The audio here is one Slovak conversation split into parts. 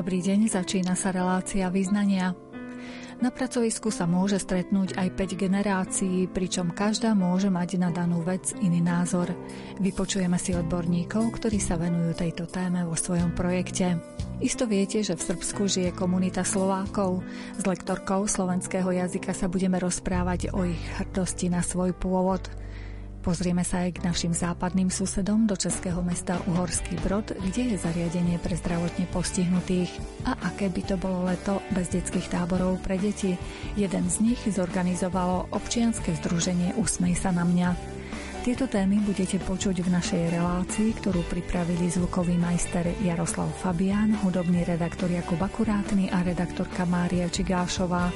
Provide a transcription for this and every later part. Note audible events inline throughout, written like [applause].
Dobrý deň, začína sa relácia význania. Na pracovisku sa môže stretnúť aj 5 generácií, pričom každá môže mať na danú vec iný názor. Vypočujeme si odborníkov, ktorí sa venujú tejto téme vo svojom projekte. Isto viete, že v Srbsku žije komunita Slovákov. S lektorkou slovenského jazyka sa budeme rozprávať o ich hrdosti na svoj pôvod – Pozrieme sa aj k našim západným susedom do českého mesta Uhorský Brod, kde je zariadenie pre zdravotne postihnutých. A aké by to bolo leto bez detských táborov pre deti? Jeden z nich zorganizovalo občianske združenie Usmej sa na mňa. Tieto témy budete počuť v našej relácii, ktorú pripravili zvukový majster Jaroslav Fabián, hudobný redaktor Jakub Akurátny a redaktorka Mária Čigášová.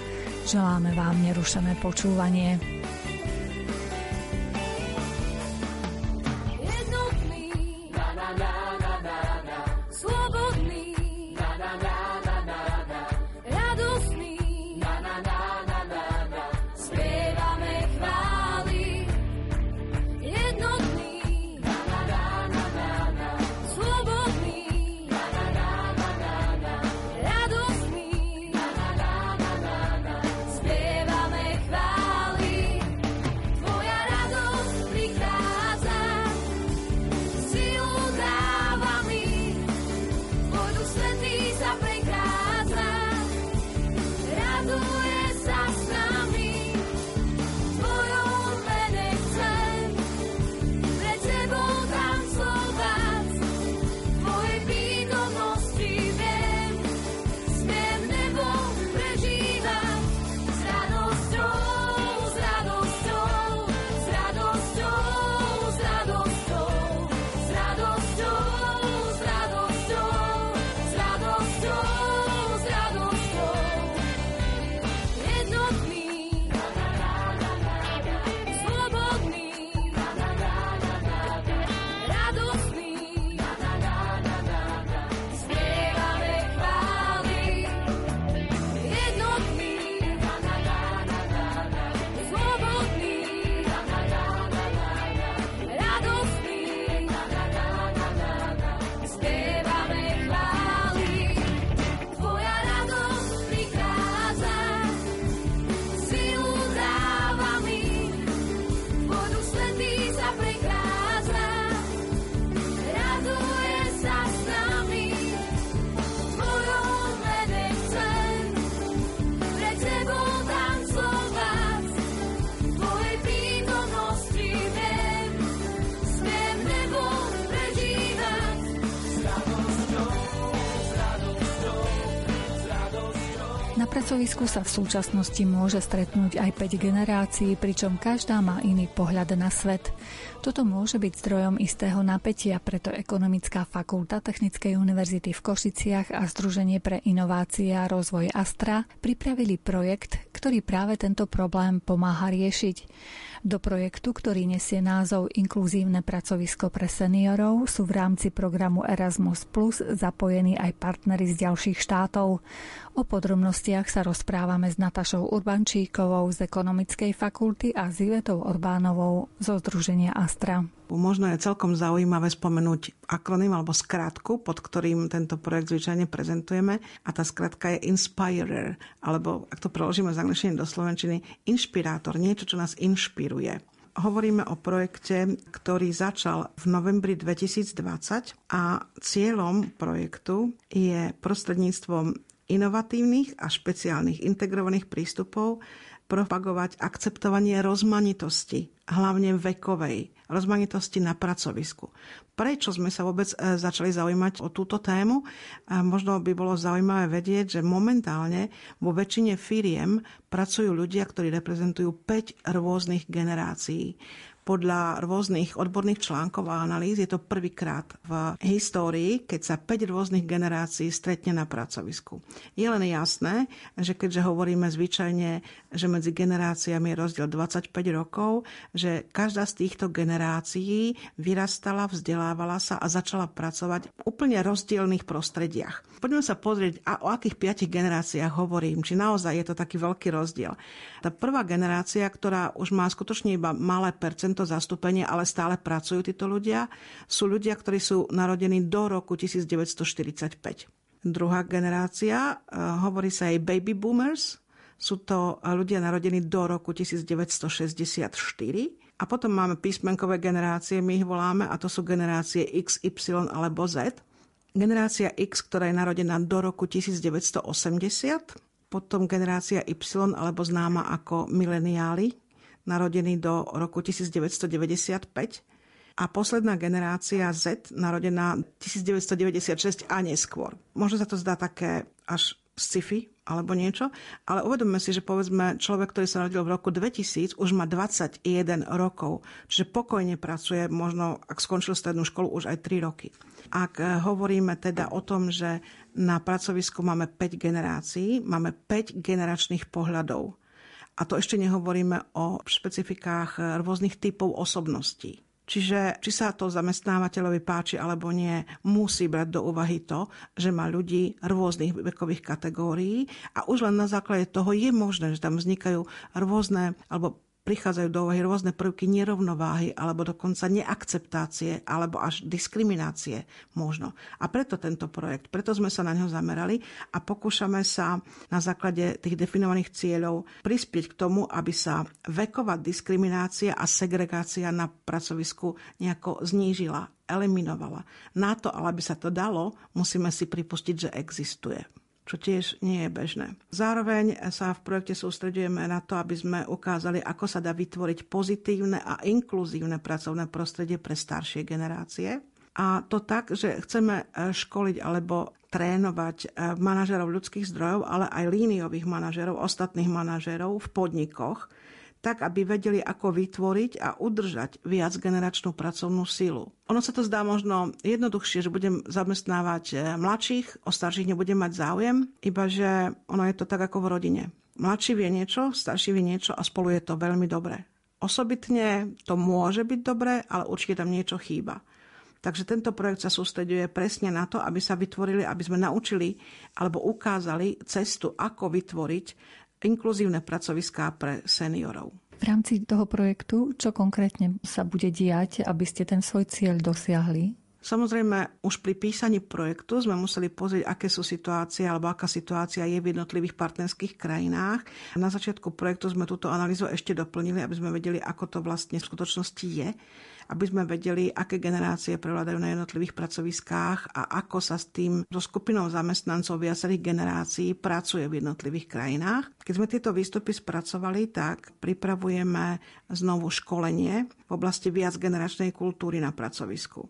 Želáme vám nerušené počúvanie. Pracovisku sa v súčasnosti môže stretnúť aj 5 generácií, pričom každá má iný pohľad na svet. Toto môže byť zdrojom istého napätia, preto Ekonomická fakulta Technickej univerzity v Košiciach a Združenie pre inovácie a rozvoj Astra pripravili projekt, ktorý práve tento problém pomáha riešiť. Do projektu, ktorý nesie názov Inkluzívne pracovisko pre seniorov, sú v rámci programu Erasmus Plus zapojení aj partnery z ďalších štátov. O podrobnostiach sa rozprávame s Natašou Urbančíkovou z Ekonomickej fakulty a s Ivetou Orbánovou zo Združenia Astra. Možno je celkom zaujímavé spomenúť akronym alebo skratku, pod ktorým tento projekt zvyčajne prezentujeme. A tá skratka je Inspirer, alebo ak to preložíme z angličtiny do slovenčiny, inšpirátor, niečo, čo nás inšpiruje. Hovoríme o projekte, ktorý začal v novembri 2020 a cieľom projektu je prostredníctvom inovatívnych a špeciálnych integrovaných prístupov propagovať akceptovanie rozmanitosti, hlavne vekovej, rozmanitosti na pracovisku. Prečo sme sa vôbec e, začali zaujímať o túto tému? Možno by bolo zaujímavé vedieť, že momentálne vo väčšine firiem pracujú ľudia, ktorí reprezentujú 5 rôznych generácií podľa rôznych odborných článkov a analýz je to prvýkrát v histórii, keď sa 5 rôznych generácií stretne na pracovisku. Je len jasné, že keďže hovoríme zvyčajne, že medzi generáciami je rozdiel 25 rokov, že každá z týchto generácií vyrastala, vzdelávala sa a začala pracovať v úplne rozdielných prostrediach. Poďme sa pozrieť, a o akých piatich generáciách hovorím, či naozaj je to taký veľký rozdiel. Tá prvá generácia, ktorá už má skutočne iba malé percent tento zastúpenie, ale stále pracujú títo ľudia, sú ľudia, ktorí sú narodení do roku 1945. Druhá generácia, e, hovorí sa aj baby boomers, sú to ľudia narodení do roku 1964. A potom máme písmenkové generácie, my ich voláme, a to sú generácie X, Y alebo Z. Generácia X, ktorá je narodená do roku 1980, potom generácia Y, alebo známa ako mileniáli, narodení do roku 1995 a posledná generácia Z, narodená 1996 a neskôr. Možno sa to zdá také až sci-fi alebo niečo, ale uvedomme si, že povedzme človek, ktorý sa narodil v roku 2000, už má 21 rokov, čiže pokojne pracuje, možno ak skončil strednú školu, už aj 3 roky. Ak hovoríme teda o tom, že na pracovisku máme 5 generácií, máme 5 generačných pohľadov. A to ešte nehovoríme o špecifikách rôznych typov osobností. Čiže či sa to zamestnávateľovi páči alebo nie, musí brať do úvahy to, že má ľudí rôznych vekových kategórií a už len na základe toho je možné, že tam vznikajú rôzne alebo prichádzajú do úvahy rôzne prvky nerovnováhy alebo dokonca neakceptácie alebo až diskriminácie možno. A preto tento projekt, preto sme sa na ňo zamerali a pokúšame sa na základe tých definovaných cieľov prispieť k tomu, aby sa veková diskriminácia a segregácia na pracovisku nejako znížila, eliminovala. Na to, ale aby sa to dalo, musíme si pripustiť, že existuje čo tiež nie je bežné. Zároveň sa v projekte sústredujeme na to, aby sme ukázali, ako sa dá vytvoriť pozitívne a inkluzívne pracovné prostredie pre staršie generácie. A to tak, že chceme školiť alebo trénovať eh, manažerov ľudských zdrojov, ale aj líniových manažerov, ostatných manažerov v podnikoch, tak aby vedeli, ako vytvoriť a udržať viac generačnú pracovnú sílu. Ono sa to zdá možno jednoduchšie, že budem zamestnávať e, mladších, o starších nebudem mať záujem, iba že ono je to tak ako v rodine. Mladší vie niečo, starší vie niečo a spolu je to veľmi dobré. Osobitne to môže byť dobré, ale určite tam niečo chýba. Takže tento projekt sa sústreduje presne na to, aby sa vytvorili, aby sme naučili alebo ukázali cestu, ako vytvoriť inkluzívne pracoviská pre seniorov. V rámci toho projektu, čo konkrétne sa bude diať, aby ste ten svoj cieľ dosiahli? Samozrejme, už pri písaní projektu sme museli pozrieť, aké sú situácie alebo aká situácia je v jednotlivých partnerských krajinách. Na začiatku projektu sme túto analýzu ešte doplnili, aby sme vedeli, ako to vlastne v skutočnosti je aby sme vedeli, aké generácie prevládajú na jednotlivých pracoviskách a ako sa s tým so skupinou zamestnancov viacerých generácií pracuje v jednotlivých krajinách. Keď sme tieto výstupy spracovali, tak pripravujeme znovu školenie v oblasti viacgeneračnej kultúry na pracovisku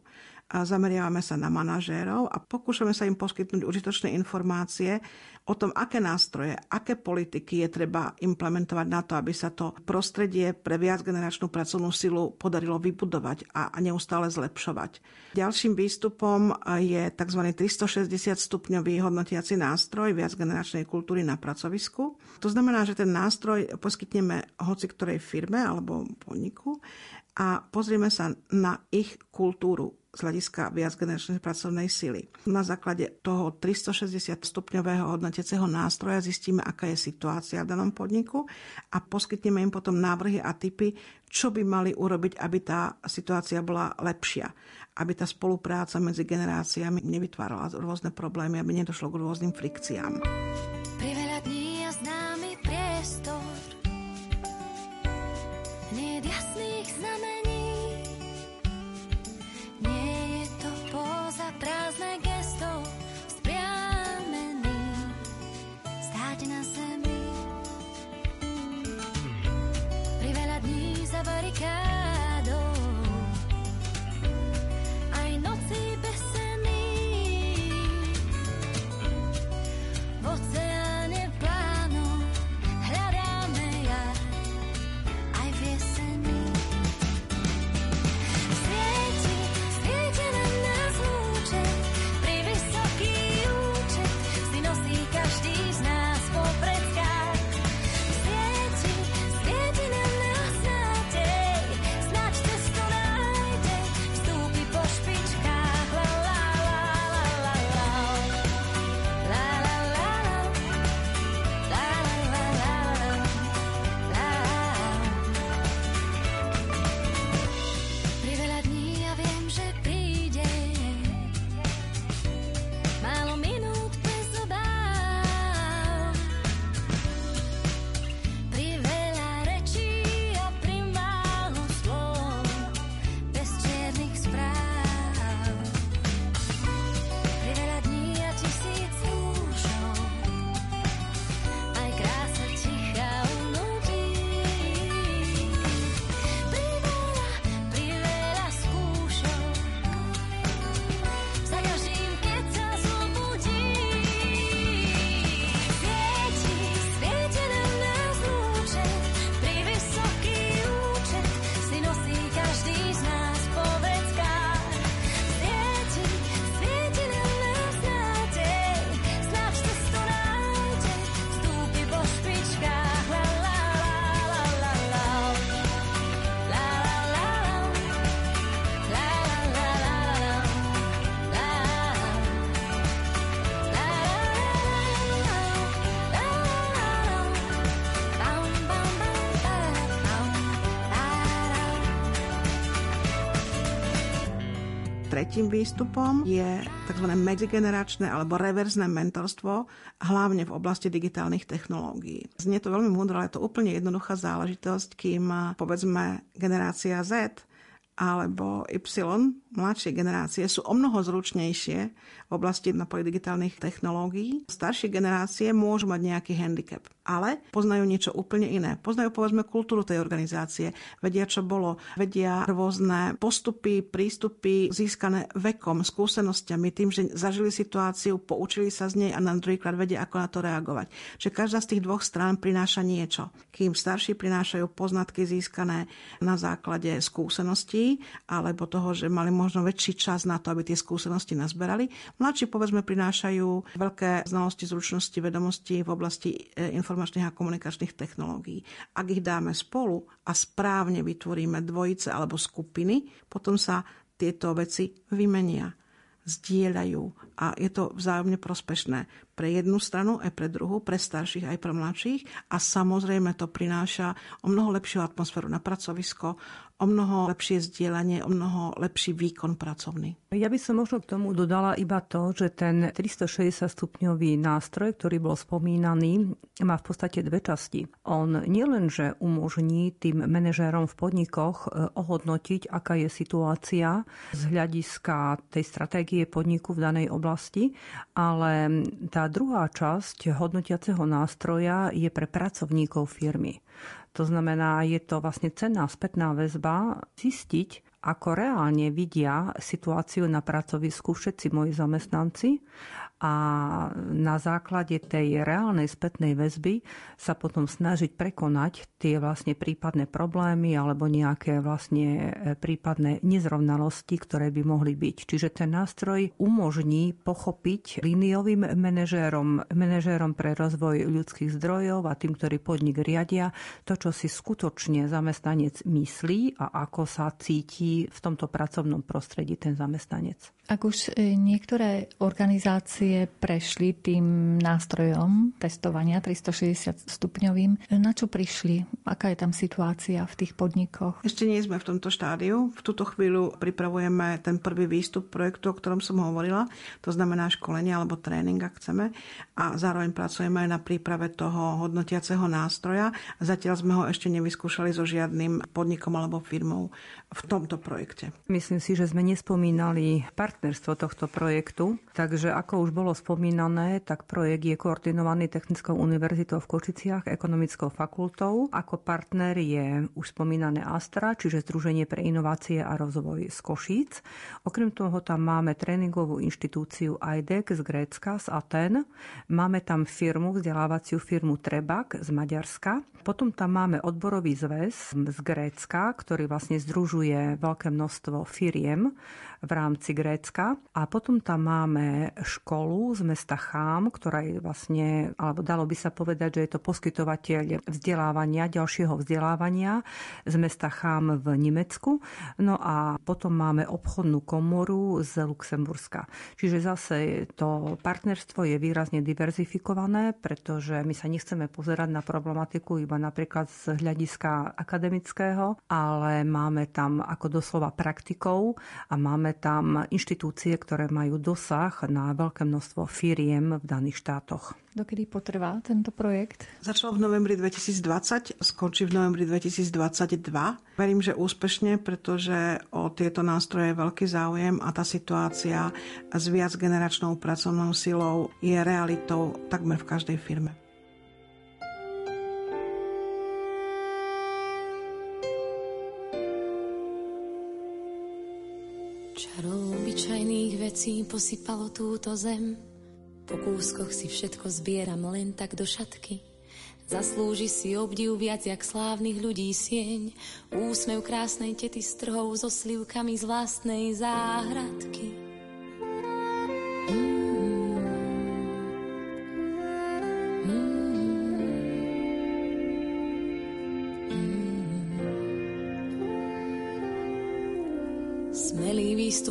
a zameriavame sa na manažérov a pokúšame sa im poskytnúť užitočné informácie o tom, aké nástroje, aké politiky je treba implementovať na to, aby sa to prostredie pre viacgeneračnú pracovnú silu podarilo vybudovať a neustále zlepšovať. Ďalším výstupom je tzv. 360 stupňový hodnotiaci nástroj viacgeneračnej kultúry na pracovisku. To znamená, že ten nástroj poskytneme hoci ktorej firme alebo podniku a pozrieme sa na ich kultúru z hľadiska viacgeneračnej pracovnej sily. Na základe toho 360 stupňového hodnotiaceho nástroja zistíme, aká je situácia v danom podniku a poskytneme im potom návrhy a typy, čo by mali urobiť, aby tá situácia bola lepšia, aby tá spolupráca medzi generáciami nevytvárala rôzne problémy, aby nedošlo k rôznym frikciám. cestou vzpriamený, stáť na zemi. Pri tretím výstupom je tzv. medzigeneračné alebo reverzné mentorstvo, hlavne v oblasti digitálnych technológií. Znie to veľmi múdro, ale je to úplne jednoduchá záležitosť, kým povedzme generácia Z alebo Y, mladšie generácie, sú o mnoho zručnejšie v oblasti napojiť digitálnych technológií. Staršie generácie môžu mať nejaký handicap, ale poznajú niečo úplne iné. Poznajú povedzme kultúru tej organizácie, vedia, čo bolo, vedia rôzne postupy, prístupy získané vekom, skúsenosťami, tým, že zažili situáciu, poučili sa z nej a na druhýkrát vedia, ako na to reagovať. Čiže každá z tých dvoch strán prináša niečo. Kým starší prinášajú poznatky získané na základe skúseností, alebo toho, že mali možno väčší čas na to, aby tie skúsenosti nazberali. Mladší, povedzme, prinášajú veľké znalosti, zručnosti, vedomosti v oblasti e, informačných a komunikačných technológií. Ak ich dáme spolu a správne vytvoríme dvojice alebo skupiny, potom sa tieto veci vymenia zdieľajú a je to vzájomne prospešné pre jednu stranu, aj pre druhú, pre starších, aj pre mladších a samozrejme to prináša o mnoho lepšiu atmosféru na pracovisko, o mnoho lepšie zdieľanie, o mnoho lepší výkon pracovný. Ja by som možno k tomu dodala iba to, že ten 360 stupňový nástroj, ktorý bol spomínaný, má v podstate dve časti. On nielenže umožní tým manažérom v podnikoch e, ohodnotiť, aká je situácia z hľadiska tej stratégie podniku v danej oblasti, ale tá druhá časť hodnotiaceho nástroja je pre pracovníkov firmy. To znamená, je to vlastne cenná spätná väzba zistiť, ako reálne vidia situáciu na pracovisku všetci moji zamestnanci a na základe tej reálnej spätnej väzby sa potom snažiť prekonať tie vlastne prípadné problémy alebo nejaké vlastne e, prípadné nezrovnalosti, ktoré by mohli byť. Čiže ten nástroj umožní pochopiť líniovým manažérom, manažérom pre rozvoj ľudských zdrojov a tým, ktorí podnik riadia, to, čo si skutočne zamestnanec myslí a ako sa cíti v tomto pracovnom prostredí ten zamestnanec. Ak už e, niektoré organizácie prešli tým nástrojom testovania 360 stupňovým, na čo prišli? Aká je tam situácia v tých podnikoch? Ešte nie sme v tomto štádiu. V túto chvíľu pripravujeme ten prvý výstup projektu, o ktorom som hovorila. To znamená školenie alebo tréning, ak chceme. A zároveň pracujeme aj na príprave toho hodnotiaceho nástroja. Zatiaľ sme ho ešte nevyskúšali so žiadnym podnikom alebo firmou v tomto projekte. Myslím si, že sme nespomínali partnerstvo tohto projektu. Takže ako už bolo spomínané, tak projekt je koordinovaný Technickou univerzitou v Kočiciach, ekonomickou fakultou. Ako partner je už spomínané Astra, čiže Združenie pre inovácie a rozvoj z Košíc. Okrem toho tam máme tréningovú inštitúciu IDEC z Grécka, z Aten. Máme tam firmu, vzdelávaciu firmu Trebak z Maďarska. Potom tam máme odborový zväz z Grécka, ktorý vlastne združuje veľké množstvo firiem v rámci Grécka. A potom tam máme školu z mesta Chám, ktorá je vlastne, alebo dalo by sa povedať, že je to poskytovateľ vzdelávania, ďalšieho vzdelávania z mesta Chám v Nemecku. No a potom máme obchodnú komoru z Luxemburska. Čiže zase to partnerstvo je výrazne diverzifikované, pretože my sa nechceme pozerať na problematiku iba napríklad z hľadiska akademického, ale máme tam ako doslova praktikov a máme tam inštitúcie, ktoré majú dosah na veľké množstvo firiem v daných štátoch. Dokedy potrvá tento projekt? Začal v novembri 2020, skončí v novembri 2022. Verím, že úspešne, pretože o tieto nástroje je veľký záujem a tá situácia s viac generačnou pracovnou silou je realitou takmer v každej firme. Čarou obyčajných vecí posypalo túto zem. Po kúskoch si všetko zbieram len tak do šatky. Zaslúži si obdiv viac jak slávnych ľudí sieň. Úsmev krásnej tety s trhou so slivkami z vlastnej záhradky.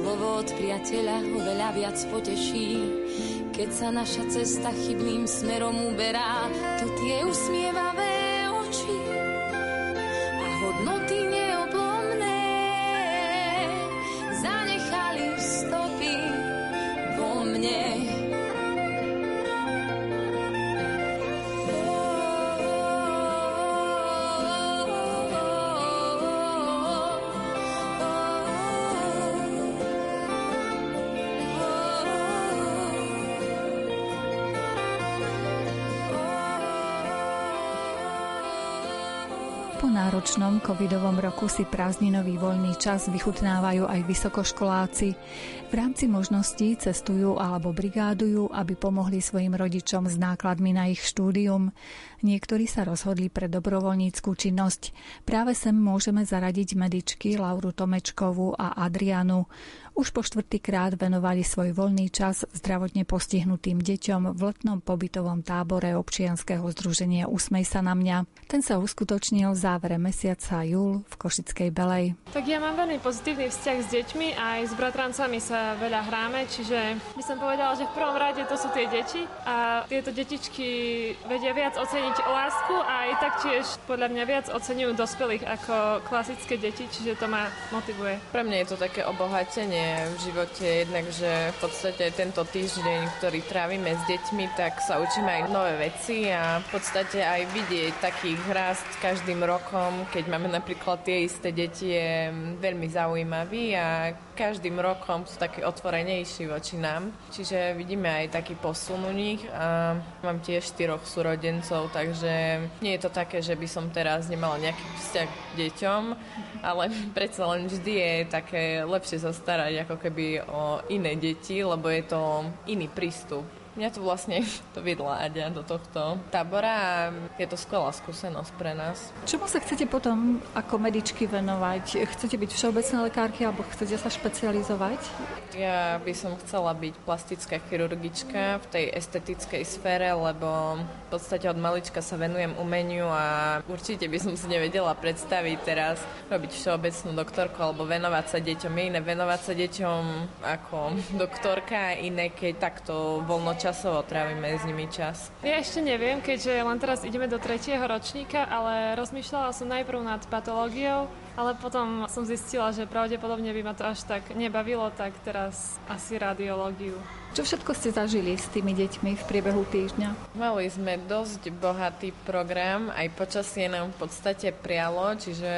Slovo od priateľa ho veľa viac poteší, keď sa naša cesta chybným smerom uberá, to tie usmievavé náročnom covidovom roku si prázdninový voľný čas vychutnávajú aj vysokoškoláci. V rámci možností cestujú alebo brigádujú, aby pomohli svojim rodičom s nákladmi na ich štúdium. Niektorí sa rozhodli pre dobrovoľníckú činnosť. Práve sem môžeme zaradiť medičky Lauru Tomečkovú a Adrianu. Už po štvrtýkrát venovali svoj voľný čas zdravotne postihnutým deťom v letnom pobytovom tábore občianskeho združenia Usmej sa na mňa. Ten sa uskutočnil v závere mesiaca júl v Košickej Belej. Tak ja mám veľmi pozitívny vzťah s deťmi a aj s bratrancami sa veľa hráme, čiže by som povedala, že v prvom rade to sú tie deti a tieto detičky vedia viac oceniť lásku a aj taktiež podľa mňa viac oceňujú dospelých ako klasické deti, čiže to ma motivuje. Pre mňa je to také obohatenie v živote, jednak, že v podstate tento týždeň, ktorý trávime s deťmi, tak sa učíme aj nové veci a v podstate aj vidieť taký rast každým rokom, keď máme napríklad tie isté deti, je veľmi zaujímavý a každým rokom sú takí otvorenejší voči nám. Čiže vidíme aj taký posun u nich a mám tiež štyroch súrodencov, takže nie je to také, že by som teraz nemala nejaký vzťah k deťom, ale [laughs] predsa len vždy je také lepšie sa starať ako keby o iné deti, lebo je to iný prístup Mňa to vlastne [laughs] to viedla Aďa do tohto tábora a je to skvelá skúsenosť pre nás. Čomu sa chcete potom ako medičky venovať? Chcete byť všeobecné lekárky alebo chcete sa špecializovať? Ja by som chcela byť plastická chirurgička v tej estetickej sfére, lebo v podstate od malička sa venujem umeniu a určite by som si nevedela predstaviť teraz robiť všeobecnú doktorku alebo venovať sa deťom. Je iné venovať sa deťom ako doktorka iné, keď takto voľnočas časovo trávime s nimi čas? Ja ešte neviem, keďže len teraz ideme do tretieho ročníka, ale rozmýšľala som najprv nad patológiou, ale potom som zistila, že pravdepodobne by ma to až tak nebavilo, tak teraz asi radiológiu. Čo všetko ste zažili s tými deťmi v priebehu týždňa? Mali sme dosť bohatý program, aj počasie nám v podstate prialo, čiže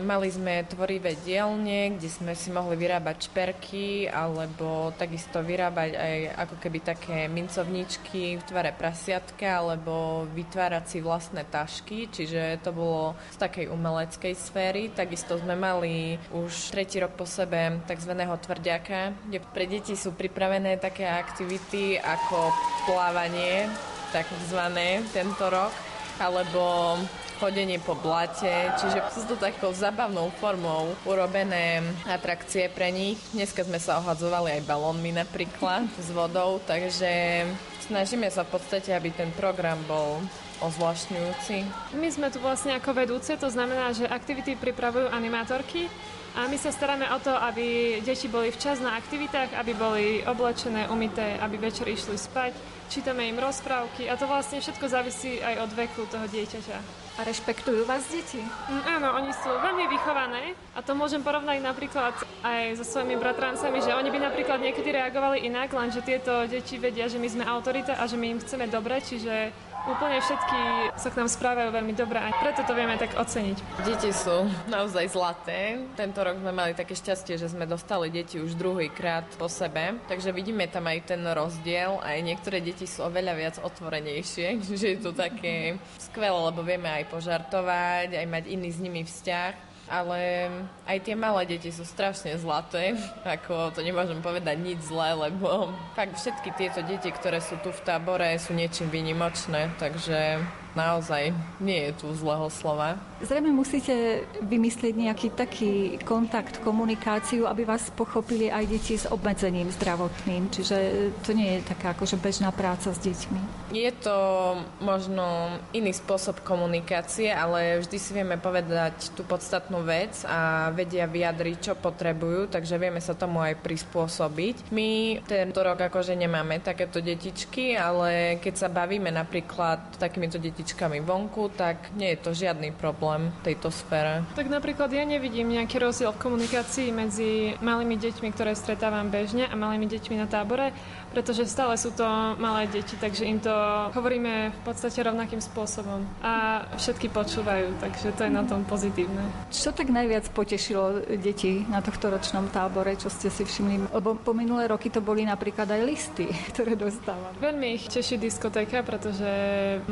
mali sme tvorivé dielne, kde sme si mohli vyrábať šperky, alebo takisto vyrábať aj ako keby také mincovničky v tvare prasiatka, alebo vytvárať si vlastné tašky, čiže to bolo z takej umeleckej sféry. Takisto sme mali už tretí rok po sebe tzv. tvrďaka, kde pre deti sú pripravené tak také aktivity ako plávanie, takzvané tento rok, alebo chodenie po blate, čiže sú to takou zabavnou formou urobené atrakcie pre nich. Dneska sme sa ohadzovali aj balónmi napríklad s vodou, takže snažíme sa v podstate, aby ten program bol ozvláštňujúci. My sme tu vlastne ako vedúce, to znamená, že aktivity pripravujú animátorky A my sa staráme o to, aby deti boli včas na aktivitách, aby boli oblečené, umité, aby večer išli spať. Čítame im rozprávky a to vlastne všetko závisí aj od veku toho dieťaťa. A rešpektujú vás deti? Mm, áno, oni sú veľmi vychované a to môžem porovnať napríklad aj so svojimi bratrancami, že oni by napríklad niekedy reagovali inak, lenže tieto deti vedia, že my sme autorita a že my im chceme dobre, čiže úplne všetky sa k nám správajú veľmi dobre a preto to vieme tak oceniť. Deti sú naozaj zlaté. Tento rok sme mali také šťastie, že sme dostali deti už druhý krát po sebe, takže vidíme tam aj ten rozdiel. Aj niektoré deti sú oveľa viac otvorenejšie, [laughs] že je to také skvelé, lebo vieme aj požartovať, aj mať iný s nimi vzťah ale aj tie malé deti sú strašne zlaté, [laughs] ako to nemôžem povedať nič zlé, lebo fakt všetky tieto deti, ktoré sú tu v tábore, sú niečím vynimočné, takže naozaj nie je tu zlého slova. Zrejme musíte vymyslieť nejaký taký kontakt, komunikáciu, aby vás pochopili aj deti s obmedzením zdravotným. Čiže to nie je taká akože bežná práca s deťmi. Je to možno iný spôsob komunikácie, ale vždy si vieme povedať tú podstatnú vec a vedia vyjadriť, čo potrebujú, takže vieme sa tomu aj prispôsobiť. My tento rok akože nemáme takéto detičky, ale keď sa bavíme napríklad takýmito detičkami, detičkami vonku, tak nie je to žiadny problém v tejto sfére. Tak napríklad ja nevidím nejaký rozdiel v komunikácii medzi malými deťmi, ktoré stretávam bežne a malými deťmi na tábore, pretože stále sú to malé deti, takže im to hovoríme v podstate rovnakým spôsobom a všetky počúvajú, takže to je na tom pozitívne. Čo tak najviac potešilo deti na tohto ročnom tábore, čo ste si všimli? Lebo po minulé roky to boli napríklad aj listy, [laughs] ktoré dostávali. Veľmi ich teší diskotéka, pretože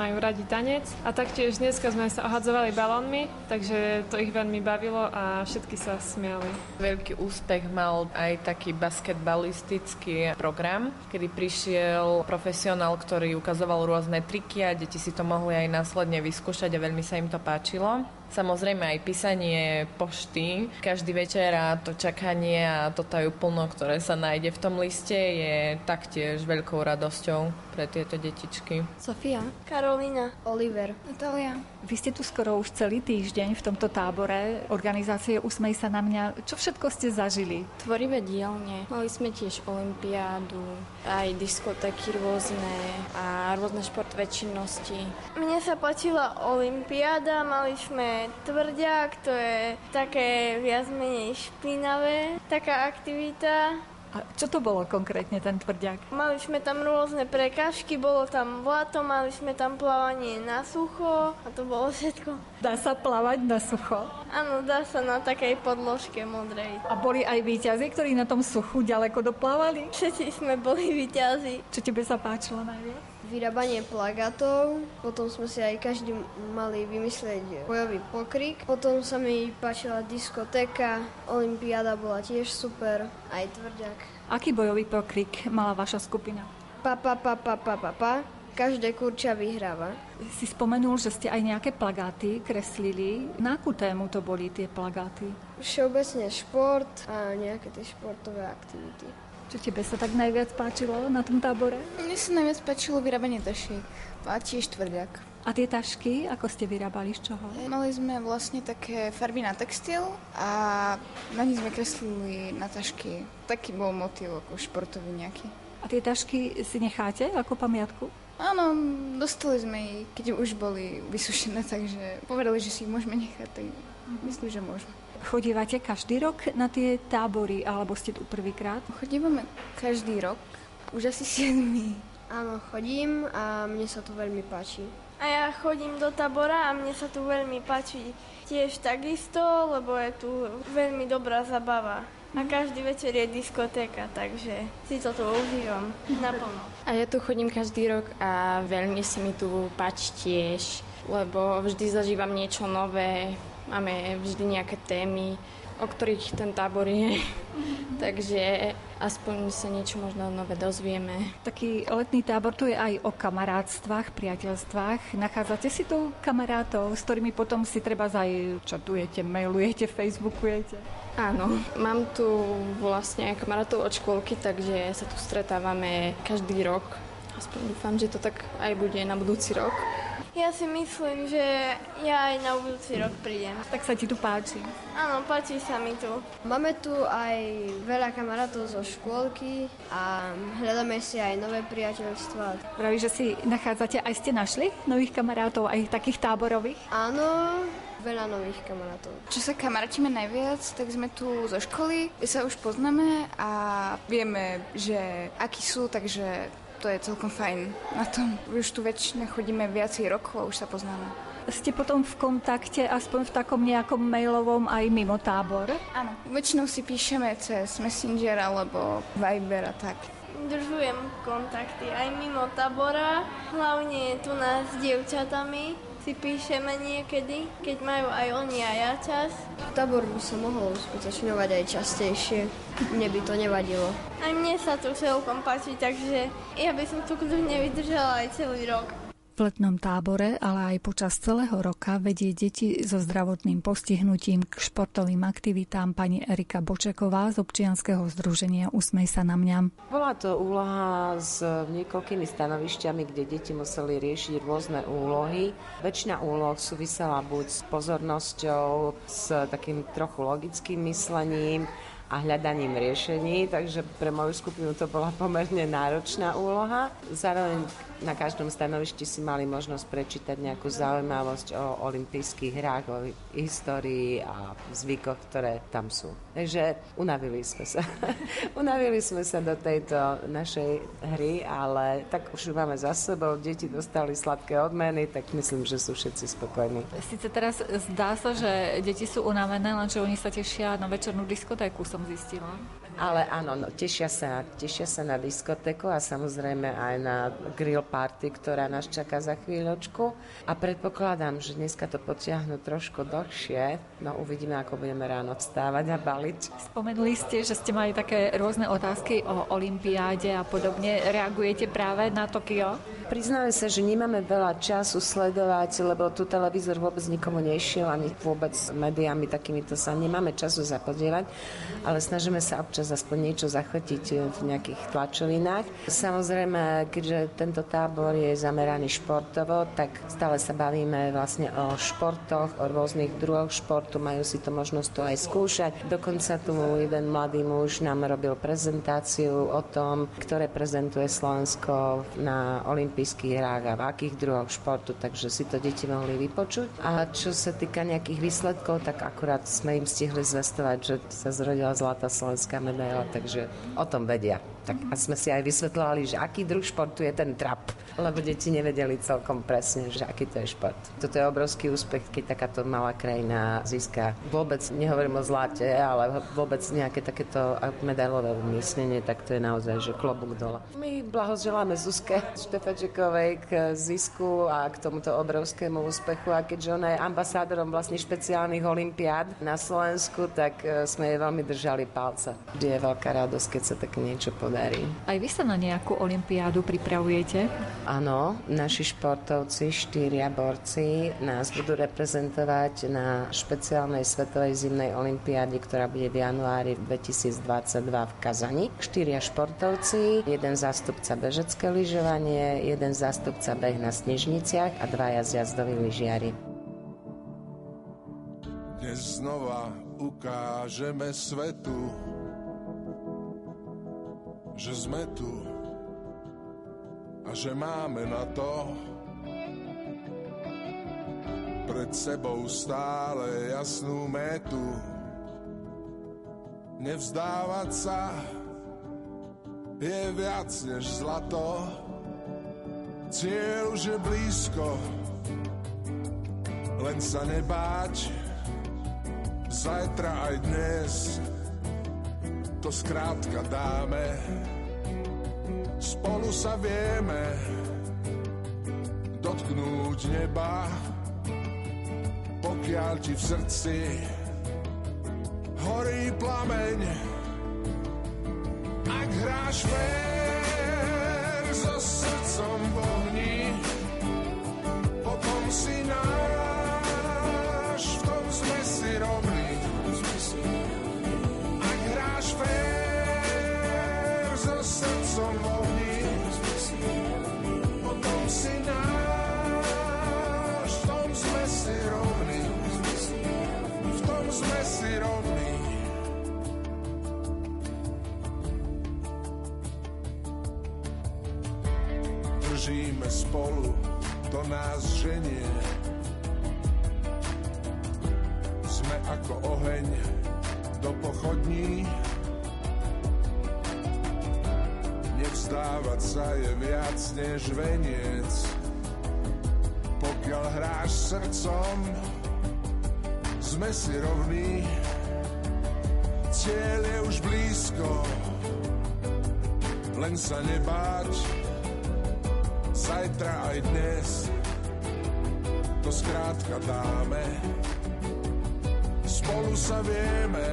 majú radi tanec tanec a taktiež dneska sme sa ohadzovali balónmi, takže to ich veľmi bavilo a všetky sa smiali. Veľký úspech mal aj taký basketbalistický program, kedy prišiel profesionál, ktorý ukazoval rôzne triky a deti si to mohli aj následne vyskúšať a veľmi sa im to páčilo. Samozrejme aj písanie pošty. Každý večer a to čakanie a to tajú plno, ktoré sa nájde v tom liste, je taktiež veľkou radosťou pre tieto detičky. Sofia. Karolina. Oliver. Natália. Vy ste tu skoro už celý týždeň v tomto tábore organizácie Usmej sa na mňa. Čo všetko ste zažili? Tvorivé dielne. Mali sme tiež olimpiádu, aj diskotéky rôzne a rôzne športové činnosti. Mne sa páčila olimpiáda, mali sme tvrďák, to je také viac menej špinavé, taká aktivita. A čo to bolo konkrétne, ten tvrďák? Mali sme tam rôzne prekážky, bolo tam vlato, mali sme tam plávanie na sucho a to bolo všetko. Dá sa plávať na sucho? Áno, dá sa na takej podložke modrej. A boli aj výťazí, ktorí na tom suchu ďaleko doplávali? Všetci sme boli [laughs] výťazí. Čo tebe sa páčilo najviac? Vyrábanie plagátov, potom sme si aj každý mali vymyslieť bojový pokrik, potom sa mi páčila diskotéka, olimpiáda bola tiež super, aj tvrďak. Aký bojový pokrik mala vaša skupina? Pa, pa, pa, pa, pa, pa, pa. Každé kurča vyhráva. Si spomenul, že ste aj nejaké plagáty kreslili. Na akú tému to boli tie plagáty? Všeobecne šport a nejaké tie športové aktivity. Čo tebe sa tak najviac páčilo na tom tábore? Mne sa najviac páčilo vyrábanie tašiek a tiež tvrďak. A tie tašky, ako ste vyrábali, z čoho? Mali sme vlastne také farby na textil a na nich sme kreslili na tašky. Taký bol motív ako športový nejaký. A tie tašky si necháte ako pamiatku? Áno, dostali sme ich, keď už boli vysušené, takže povedali, že si ich môžeme nechať, tak myslím, že môžeme. Chodívate každý rok na tie tábory, alebo ste tu prvýkrát? Chodívame každý rok, už asi 7. Áno, chodím a mne sa to veľmi páči. A ja chodím do tábora a mne sa tu veľmi páči tiež takisto, lebo je tu veľmi dobrá zabava. A každý večer je diskotéka, takže si to tu užívam naplno. A ja tu chodím každý rok a veľmi sa mi tu páči tiež, lebo vždy zažívam niečo nové, Máme vždy nejaké témy, o ktorých ten tábor je. [laughs] Takže aspoň sa niečo možno nové dozvieme. Taký letný tábor tu je aj o kamarátstvách, priateľstvách. Nachádzate si tu kamarátov, s ktorými potom si treba aj čatujete, mailujete, facebookujete? Áno, mám tu vlastne kamarátov od škôlky, takže sa tu stretávame každý rok. Aspoň dúfam, že to tak aj bude na budúci rok. Ja si myslím, že ja aj na budúci rok prídem. Tak sa ti tu páči? Áno, páči sa mi tu. Máme tu aj veľa kamarátov zo škôlky a hľadáme si aj nové priateľstva. Praví, že si nachádzate, aj ste našli nových kamarátov, aj takých táborových? Áno, veľa nových kamarátov. Čo sa kamarátime najviac, tak sme tu zo školy, sa už poznáme a vieme, že akí sú, takže to je celkom fajn na tom. Už tu väčšine chodíme viacej rokov a už sa poznáme. Ste potom v kontakte aspoň v takom nejakom mailovom aj mimo tábor? Áno, väčšinou si píšeme cez Messenger alebo Viber a tak. Držujem kontakty aj mimo tábora, hlavne tu nás s dievčatami si píšeme niekedy, keď majú aj oni a ja čas. Tábor by sa mohol uskutočňovať aj častejšie. Mne by to nevadilo. Aj mne sa tu celkom páči, takže ja by som tu kľudne vydržala aj celý rok. Letnom tábore, ale aj počas celého roka vedie deti so zdravotným postihnutím k športovým aktivitám pani Erika Bočeková z občianskeho združenia Usmej sa na mňa. Bola to úloha s niekoľkými stanovišťami, kde deti museli riešiť rôzne úlohy. Väčšina úloh súvisela buď s pozornosťou, s takým trochu logickým myslením, a hľadaním riešení, takže pre moju skupinu to bola pomerne náročná úloha. Zároveň na každom stanovišti si mali možnosť prečítať nejakú zaujímavosť o olympijských hrách, o histórii a zvykoch, ktoré tam sú. Takže unavili sme sa. [laughs] unavili sme sa do tejto našej hry, ale tak už máme za sebou, deti dostali sladké odmeny, tak myslím, že sú všetci spokojní. Sice teraz zdá sa, že deti sú unavené, lenže oni sa tešia na večernú diskotéku, som zistila. Ale áno, no, tešia, sa, tešia sa na diskotéku a samozrejme aj na grill party, ktorá nás čaká za chvíľočku. A predpokladám, že dneska to potiahnu trošku dlhšie. No uvidíme, ako budeme ráno vstávať a baliť. Spomenuli ste, že ste mali také rôzne otázky o olympiáde a podobne. Reagujete práve na Tokio? Priznám sa, že nemáme veľa času sledovať, lebo tu televízor vôbec nikomu nešiel, ani vôbec médiami takýmito sa nemáme času zapodievať, ale snažíme sa občas aspoň niečo zachytiť v nejakých tlačovinách. Samozrejme, keďže tento tábor je zameraný športovo, tak stále sa bavíme vlastne o športoch, o rôznych druhoch športu, majú si to možnosť to aj skúšať. Dokonca tu jeden mladý muž nám robil prezentáciu o tom, ktoré prezentuje Slovensko na olympijských hrách a v akých druhoch športu, takže si to deti mohli vypočuť. A čo sa týka nejakých výsledkov, tak akurát sme im stihli zvestovať, že sa zrodila zlatá slovenská medaila, takže o tom vedia. Tak a sme si aj vysvetľovali, že aký druh športu je ten trap, lebo deti nevedeli celkom presne, že aký to je šport. Toto je obrovský úspech, keď takáto malá krajina získa vôbec, nehovorím o zlate, ale vôbec nejaké takéto medailové umiestnenie, tak to je naozaj, že klobúk dole. My blahoželáme Zuzke Štefačekovej k zisku a k tomuto obrovskému úspechu a keďže ona je ambasádorom vlastne špeciálnych olimpiád na Slovensku, tak e, sme jej veľmi držali palca. Vždy je veľká radosť, keď sa také niečo podarí podarí. Aj vy sa na nejakú olimpiádu pripravujete? Áno, naši športovci, štyria borci nás budú reprezentovať na špeciálnej svetovej zimnej olimpiáde, ktorá bude v januári 2022 v Kazani. Štyria športovci, jeden zástupca bežecké lyžovanie, jeden zástupca beh na snežniciach a dvaja zjazdoví lyžiari. Dnes znova ukážeme svetu, že sme tu a že máme na to pred sebou stále jasnú metu. Nevzdávať sa je viac než zlato, cieľ už je blízko, len sa nebáť, zajtra aj dnes to skrátka dáme. Spolu sa vieme dotknúť neba, pokiaľ ti v srdci horí plameň. Ak hráš fér so srdcom v ohni, potom si náš, v tom sme si rovní. sme si rovní. Držíme spolu, to nás ženie. Sme ako oheň do pochodní. Nevzdávať sa je viac než veniec, pokiaľ hráš srdcom, sme si rovní, cieľ je už blízko, len sa nebáť, zajtra aj dnes, to skrátka dáme, spolu sa vieme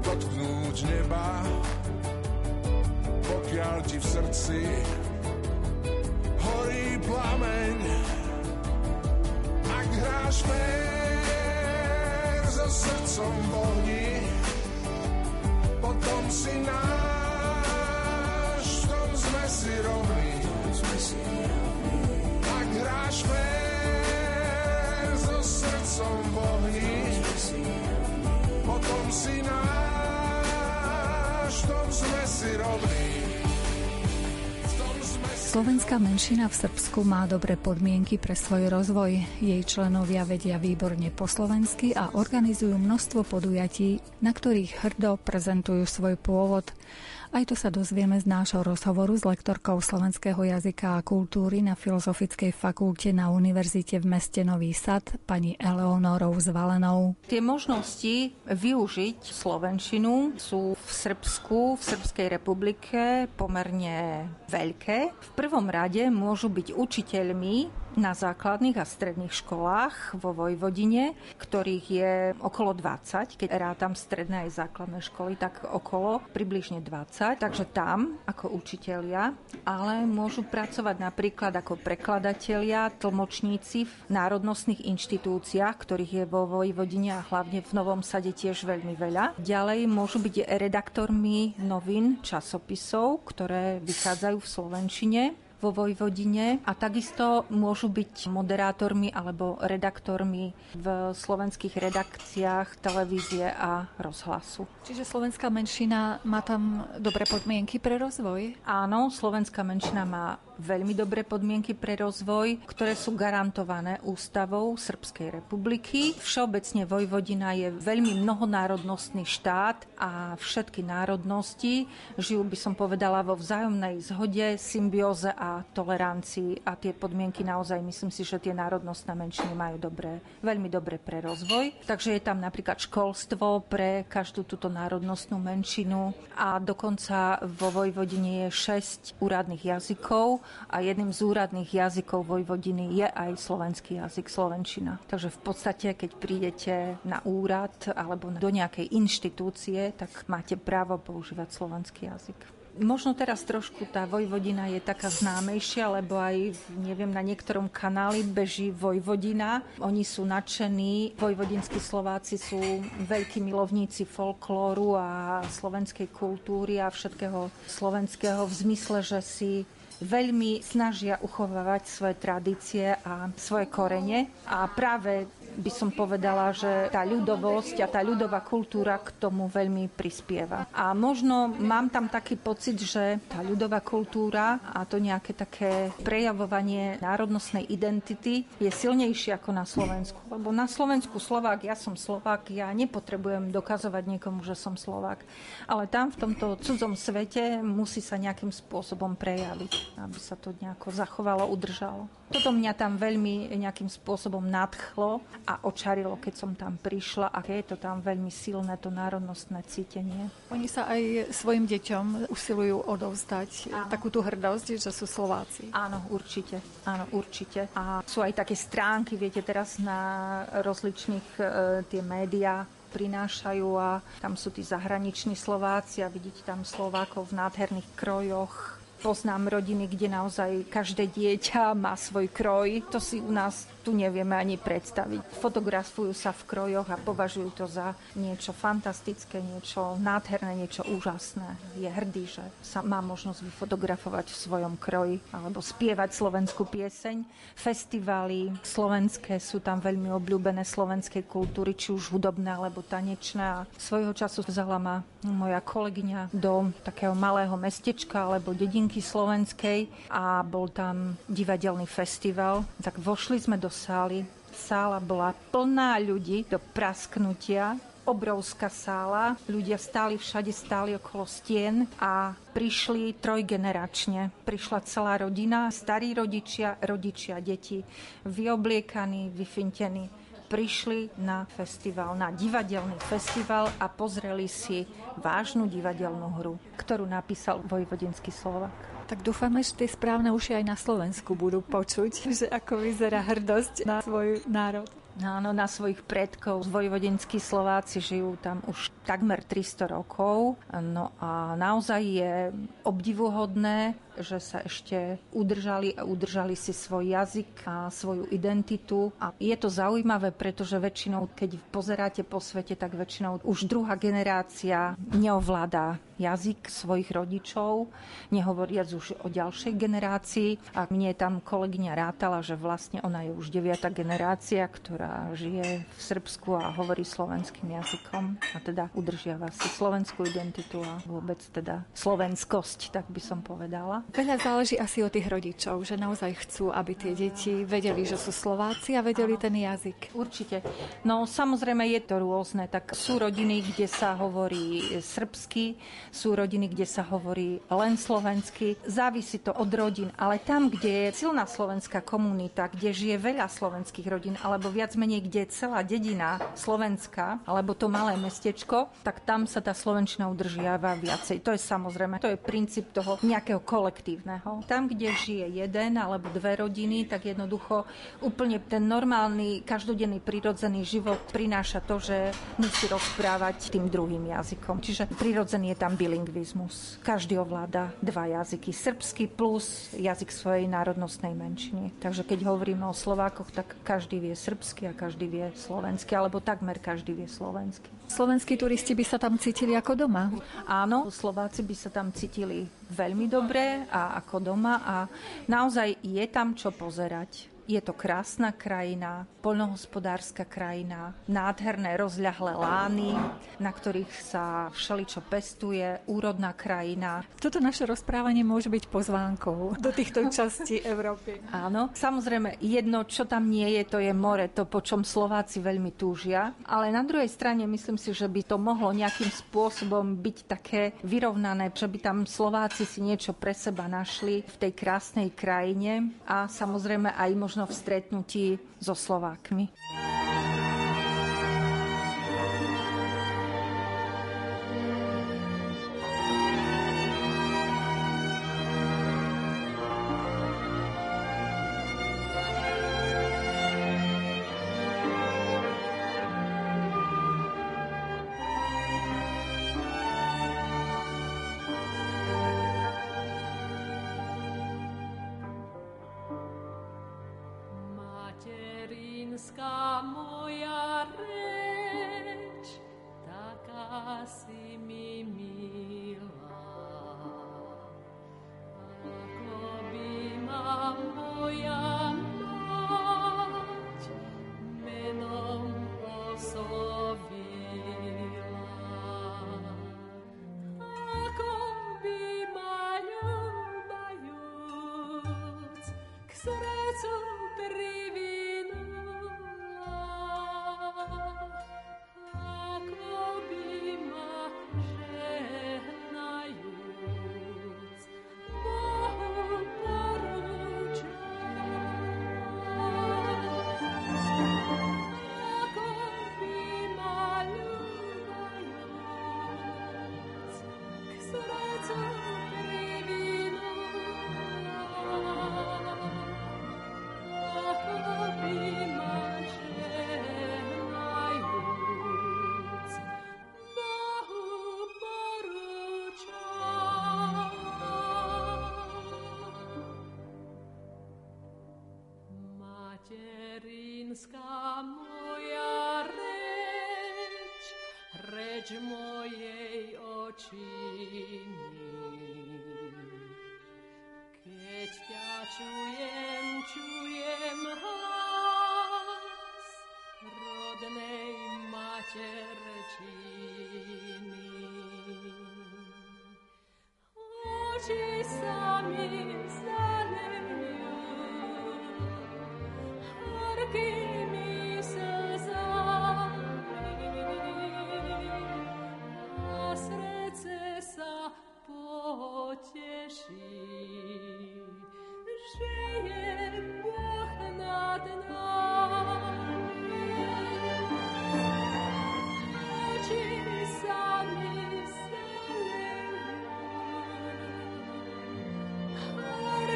dotknúť neba, pokiaľ ti v srdci horí plameň, ak hráš fér srdcom vohni, potom si náš, v tom sme si rovní. Ak hráš fér so srdcom vohni, potom si náš, v tom sme si rovní. Slovenská menšina v Srbsku má dobré podmienky pre svoj rozvoj. Jej členovia vedia výborne po slovensky a organizujú množstvo podujatí, na ktorých hrdo prezentujú svoj pôvod. Aj to sa dozvieme z nášho rozhovoru s lektorkou slovenského jazyka a kultúry na Filozofickej fakulte na Univerzite v meste Nový Sad, pani Eleonorou Zvalenou. Tie možnosti využiť slovenčinu sú v Srbsku, v Srbskej republike pomerne veľké. V prvom rade môžu byť učiteľmi na základných a stredných školách vo Vojvodine, ktorých je okolo 20, keď rátam stredné aj základné školy, tak okolo približne 20. Takže tam ako učitelia, ale môžu pracovať napríklad ako prekladatelia, tlmočníci v národnostných inštitúciách, ktorých je vo Vojvodine a hlavne v Novom Sade tiež veľmi veľa. Ďalej môžu byť redaktormi novín, časopisov, ktoré vychádzajú v Slovenčine vo Vojvodine a takisto môžu byť moderátormi alebo redaktormi v slovenských redakciách televízie a rozhlasu. Čiže slovenská menšina má tam dobré podmienky pre rozvoj? Áno, slovenská menšina má veľmi dobré podmienky pre rozvoj, ktoré sú garantované ústavou Srbskej republiky. Všeobecne Vojvodina je veľmi mnohonárodnostný štát a všetky národnosti žijú, by som povedala, vo vzájomnej zhode, symbióze a tolerancii a tie podmienky naozaj myslím si, že tie národnostné menšiny majú dobré, veľmi dobre pre rozvoj. Takže je tam napríklad školstvo pre každú túto národnostnú menšinu a dokonca vo Vojvodine je 6 úradných jazykov a jedným z úradných jazykov Vojvodiny je aj slovenský jazyk, slovenčina. Takže v podstate, keď prídete na úrad alebo do nejakej inštitúcie, tak máte právo používať slovenský jazyk. Možno teraz trošku tá Vojvodina je taká známejšia, lebo aj, neviem, na niektorom kanáli beží Vojvodina. Oni sú nadšení. Vojvodinskí Slováci sú veľkí milovníci folklóru a slovenskej kultúry a všetkého slovenského v zmysle, že si veľmi snažia uchovávať svoje tradície a svoje korene. A práve by som povedala, že tá ľudovosť a tá ľudová kultúra k tomu veľmi prispieva. A možno mám tam taký pocit, že tá ľudová kultúra a to nejaké také prejavovanie národnostnej identity je silnejšie ako na Slovensku. Lebo na Slovensku Slovák, ja som Slovák, ja nepotrebujem dokazovať niekomu, že som Slovák. Ale tam v tomto cudzom svete musí sa nejakým spôsobom prejaviť, aby sa to nejako zachovalo, udržalo. Toto mňa tam veľmi nejakým spôsobom nadchlo a očarilo, keď som tam prišla a je to tam veľmi silné, to národnostné cítenie. Oni sa aj svojim deťom usilujú odovzdať Áno. takú tú hrdosť, že sú Slováci. Áno, určite. Áno, určite. A sú aj také stránky, viete, teraz na rozličných e, tie médiá prinášajú a tam sú tí zahraniční Slováci a vidíte tam Slovákov v nádherných krojoch, Poznám rodiny, kde naozaj každé dieťa má svoj kroj. To si u nás tu nevieme ani predstaviť. Fotografujú sa v krojoch a považujú to za niečo fantastické, niečo nádherné, niečo úžasné. Je hrdý, že sa má možnosť vyfotografovať v svojom kroji alebo spievať slovenskú pieseň. Festivály slovenské sú tam veľmi obľúbené slovenskej kultúry, či už hudobné alebo tanečné. A svojho času vzala ma moja kolegyňa do takého malého mestečka alebo dedinky vojvodinky slovenskej a bol tam divadelný festival. Tak vošli sme do sály. Sála bola plná ľudí do prasknutia obrovská sála, ľudia stáli všade, stáli okolo stien a prišli trojgeneračne. Prišla celá rodina, starí rodičia, rodičia, deti, vyobliekaní, vyfintení prišli na festival, na divadelný festival a pozreli si vážnu divadelnú hru, ktorú napísal Vojvodinský Slovak. Tak dúfame, že tie správne uši aj na Slovensku budú počuť, [laughs] že ako vyzerá hrdosť na svoj národ. Áno, na svojich predkov. Vojvodinskí Slováci žijú tam už takmer 300 rokov. No a naozaj je obdivuhodné, že sa ešte udržali a udržali si svoj jazyk a svoju identitu. A je to zaujímavé, pretože väčšinou, keď pozeráte po svete, tak väčšinou už druhá generácia neovláda jazyk svojich rodičov, nehovoriac už o ďalšej generácii. A mne tam kolegyňa rátala, že vlastne ona je už deviata generácia, ktorá žije v Srbsku a hovorí slovenským jazykom a teda udržiava si slovenskú identitu a vôbec teda slovenskosť, tak by som povedala. Veľa záleží asi od tých rodičov, že naozaj chcú, aby tie deti vedeli, že sú Slováci a vedeli ten jazyk. Určite. No samozrejme je to rôzne. Tak sú rodiny, kde sa hovorí srbsky, sú rodiny, kde sa hovorí len slovensky. Závisí to od rodín, ale tam, kde je silná slovenská komunita, kde žije veľa slovenských rodín, alebo viac menej, kde je celá dedina Slovenska, alebo to malé mestečko, tak tam sa tá slovenčina udržiava viacej. To je samozrejme, to je princíp toho nejakého kolektívneho. Tam, kde žije jeden alebo dve rodiny, tak jednoducho úplne ten normálny, každodenný, prirodzený život prináša to, že musí rozprávať tým druhým jazykom. Čiže prirodzený je tam bilingvizmus. Každý ovláda dva jazyky. Srbsky plus jazyk svojej národnostnej menšiny. Takže keď hovoríme o Slovákoch, tak každý vie srbsky a každý vie slovensky, alebo takmer každý vie slovensky. Slovenskí turisti by sa tam cítili ako doma? Áno, Slováci by sa tam cítili veľmi dobre a ako doma a naozaj je tam čo pozerať. Je to krásna krajina, poľnohospodárska krajina, nádherné rozľahlé lány, na ktorých sa všeličo pestuje, úrodná krajina. Toto naše rozprávanie môže byť pozvánkou do týchto častí Európy. [laughs] Áno, samozrejme jedno, čo tam nie je, to je more, to po čom Slováci veľmi túžia. Ale na druhej strane myslím si, že by to mohlo nejakým spôsobom byť také vyrovnané, že by tam Slováci si niečo pre seba našli v tej krásnej krajine a samozrejme aj možno možno v stretnutí so Slovákmi.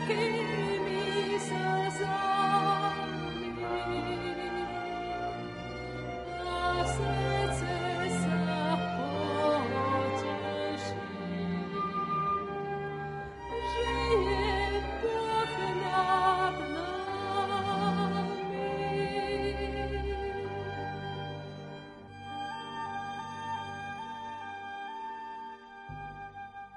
here.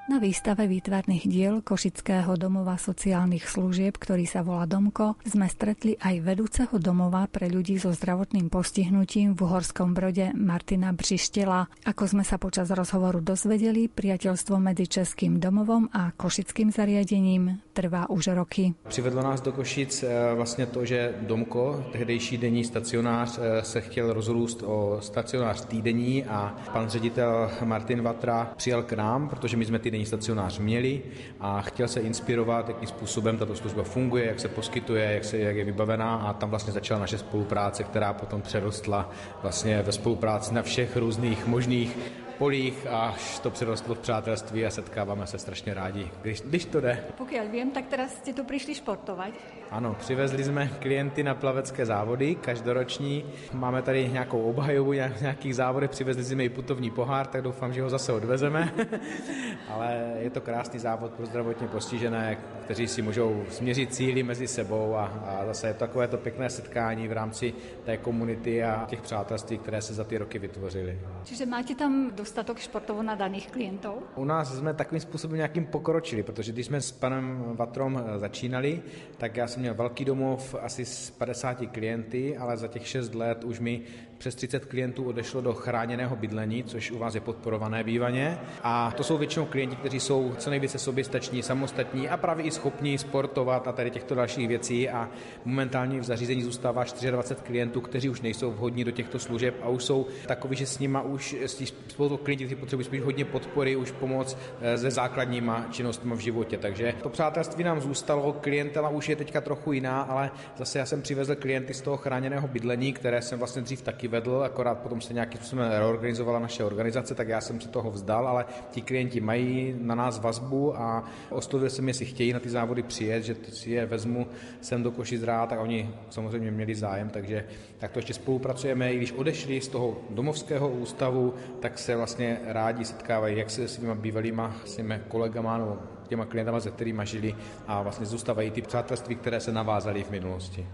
Na výstave výtvarných diel Košického domova sociálnych služieb, ktorý sa volá Domko, sme stretli aj vedúceho domova pre ľudí so zdravotným postihnutím v Uhorskom brode Martina Břištela. Ako sme sa počas rozhovoru dozvedeli, priateľstvo medzi Českým domovom a Košickým zariadením trvá už roky. Přivedlo nás do Košic vlastně to, že Domko, tehdejší denní stacionář, eh, se chtěl rozrůst o stacionář týdenní a pan ředitel Martin Vatra přijel k nám, protože my jsme ty denní stacionář měli a chtěl se inspirovat, jakým způsobem tato služba funguje, jak se poskytuje, jak, se, jak je vybavená a tam vlastně začala naše spolupráce, která potom přerostla vlastně ve spolupráci na všech různých možných polích, až to přerostlo v přátelství a setkáváme se strašně rádi, když, když to jde. Pokud vím, tak teraz jste tu přišli športovat. Ano, přivezli jsme klienty na plavecké závody, každoroční. Máme tady nějakou obhajovu nějakých závodech, přivezli jsme i putovní pohár, tak doufám, že ho zase odvezeme. [laughs] Ale je to krásný závod pro zdravotně postižené, kteří si můžou směřit cíly mezi sebou a, a zase je to takové to pěkné setkání v rámci té komunity a těch přátelství, které se za ty roky vytvořily. Čiže máte tam dostatok športovo nadaných klientů? U nás jsme takovým způsobem nějakým pokročili, protože když jsme s panem Vatrom začínali, tak já jsem jsem měl velký domov asi s 50 klienty, ale za těch 6 let už mi přes 30 klientů odešlo do chráněného bydlení, což u vás je podporované bývaně. A to jsou většinou klienti, kteří jsou co nejvíce soběstační, samostatní a právě i schopní sportovat a tady těchto dalších věcí. A momentálně v zařízení zůstává 24 klientů, kteří už nejsou vhodní do těchto služeb a už jsou takový, že s nimi už spolu klienti, kteří potřebují spíš hodně podpory, už pomoc eh, se základníma činnostmi v životě. Takže to přátelství nám zůstalo, klientela už je teďka trochu jiná, ale zase já jsem přivezl klienty z toho chráněného bydlení, které jsem vlastně dřív taky vedl, akorát potom se nějakým způsobem reorganizovala naše organizace, tak já jsem se toho vzdal, ale ti klienti mají na nás vazbu a oslovil jsem, jestli chtějí na ty závody přijet, že si je vezmu sem do Košic rád a oni samozřejmě měli zájem, takže tak to ještě spolupracujeme. I když odešli z toho domovského ústavu, tak se vlastně rádi setkávají jak se svýma bývalýma svými kolegama nebo těma klientama, se kterými žili a vlastně zůstávají ty přátelství, které se navázaly v minulosti.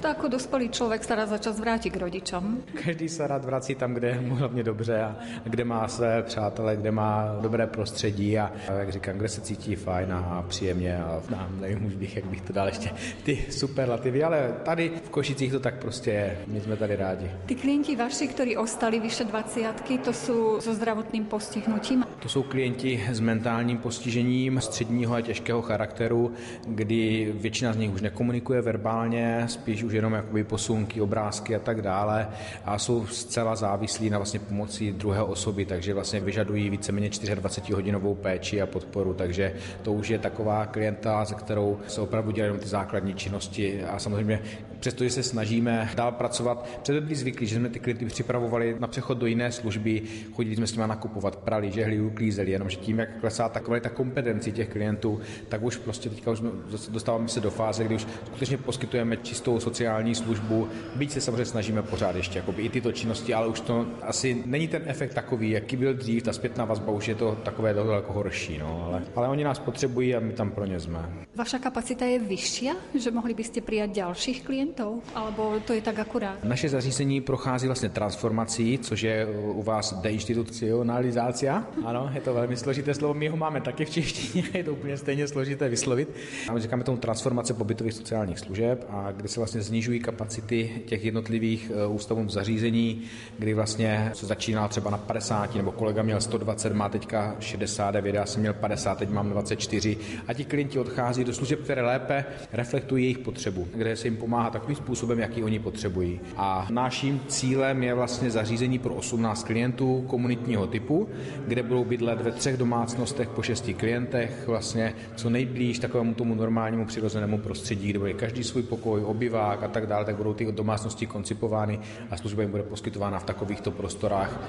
To ako dospelý člověk se rád za čas vrátí k rodičům. Každý se rád vrací tam, kde je mu hlavně dobře a kde má své přátele, kde má dobré prostředí a, jak říkám, kde se cítí fajn a příjemně a no, nevím už bych, jak bych to dal ještě ty superlativy, ale tady v Košicích to tak prostě je. My jsme tady rádi. Ty klienti vaši, kteří ostali vyše 20 to jsou so zdravotným postihnutím? To jsou klienti s mentálním postižením středního a těžkého charakteru, kdy většina z nich už nekomunikuje verbálně, spíš už jenom jakoby posunky, obrázky a tak dále a jsou zcela závislí na vlastně pomoci druhé osoby, takže vlastně vyžadují víceméně 24 hodinovou péči a podporu, takže to už je taková klienta, se kterou se opravdu dělají ty základní činnosti a samozřejmě přestože se snažíme dál pracovat, před byli zvyklí, že jsme ty klienty připravovali na přechod do jiné služby, chodili jsme s nimi nakupovat, prali, žehli, uklízeli, jenomže tím, jak klesá ta kvalita kompetencí těch klientů, tak už prostě teďka už dostáváme se do fáze, kdy už skutečně poskytujeme čistou sociální službu, byť se samozřejmě snažíme pořád ještě jakoby, i tyto činnosti, ale už to asi není ten efekt takový, jaký byl dřív, ta zpětná vazba už je to takové daleko horší, no, ale, ale oni nás potřebují a my tam pro ně jsme. Vaša kapacita je vyšší, že mohli byste přijat dalších klientů? Klientov, alebo to je tak akurát? Naše zařízení prochází vlastně transformací, což je u vás deinstitucionalizácia. Ano, je to velmi složité slovo, my ho máme taky v češtině, je to úplně stejně složité vyslovit. A my říkáme tomu transformace pobytových sociálních služeb, a kdy se vlastně snižují kapacity těch jednotlivých e, ústavů zařízení, kdy vlastně se začíná třeba na 50, nebo kolega měl 120, má teďka 69, já jsem měl 50, teď mám 24 a ti klienti odchází do služeb, které lépe reflektují jejich potřebu, kde se jim pomáhá takovým způsobem, jaký oni potřebují. A naším cílem je vlastně zařízení pro 18 klientů komunitního typu, kde budou bydlet ve třech domácnostech po šesti klientech, vlastně co nejblíž takovému tomu normálnímu přirozenému prostředí, kde bude každý svůj pokoj, obyvák a tak dále, tak budou ty domácnosti koncipovány a služba jim bude poskytována v takovýchto prostorách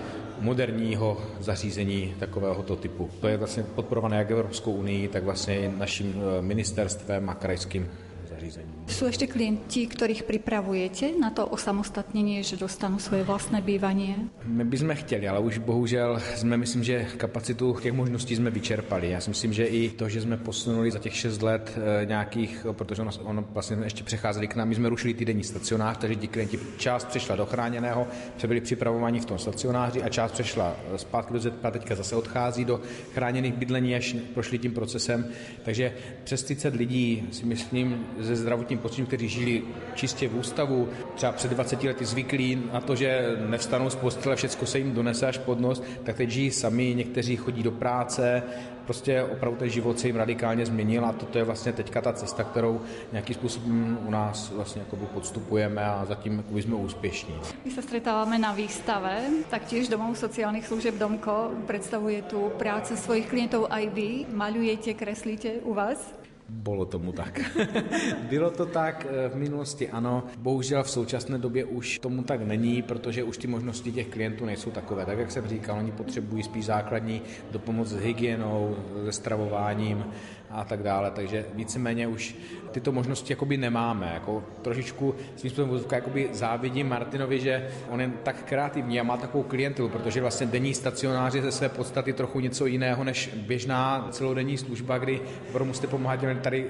moderního zařízení takovéhoto typu. To je vlastně podporované jak Evropskou unii, tak vlastně i naším eh, ministerstvem a krajským zařízením. Sú ešte klienti, ktorých pripravujete na to osamostatnenie, že dostanú svoje vlastné bývanie? My bychom chtěli, ale už bohužel jsme, myslím, že kapacitu těch možností jsme vyčerpali. Já si myslím, že i to, že jsme posunuli za těch 6 let e, nějakých, protože ono, ono vlastně ještě přecházeli k nám, my jsme rušili týdenní stacionář, takže ti klienti část přešla do chráněného, byli připravováni v tom stacionáři a část přešla e, zpátky do ZP, teďka zase odchází do chráněných bydlení, až prošli tím procesem. Takže přes 30 lidí si myslím ze zdravotním postižením, kteří žili čistě v ústavu, třeba před 20 lety zvyklí na to, že nevstanou z postele, všechno se jim donese až pod nos, tak teď žijí sami, někteří chodí do práce, prostě opravdu ten život se jim radikálně změnil a toto je vlastně teďka ta cesta, kterou nějakým způsobem u nás vlastně podstupujeme a zatím jsme úspěšní. My se stretáváme na výstave, tak tiež domov sociálnych služeb Domko predstavuje tu práce svojich klientov aj vy. Malujete, kreslíte u vás? Bolo tomu tak. [laughs] Bylo to tak eh, v minulosti, ano. Bohužel v současné době už tomu tak není, protože už ty možnosti těch klientů nejsou takové. Tak, jak jsem říkal, oni potřebují spíš základní dopomoc s hygienou, se stravováním, a tak dále. Takže víceméně už tyto možnosti jakoby nemáme. Jako trošičku svým způsobem jakoby závidím Martinovi, že on je tak kreativní a má takovou klientelu, protože vlastně denní stacionáři ze své podstaty trochu něco jiného než běžná celodenní služba, kdy opravdu musíte pomáhat tady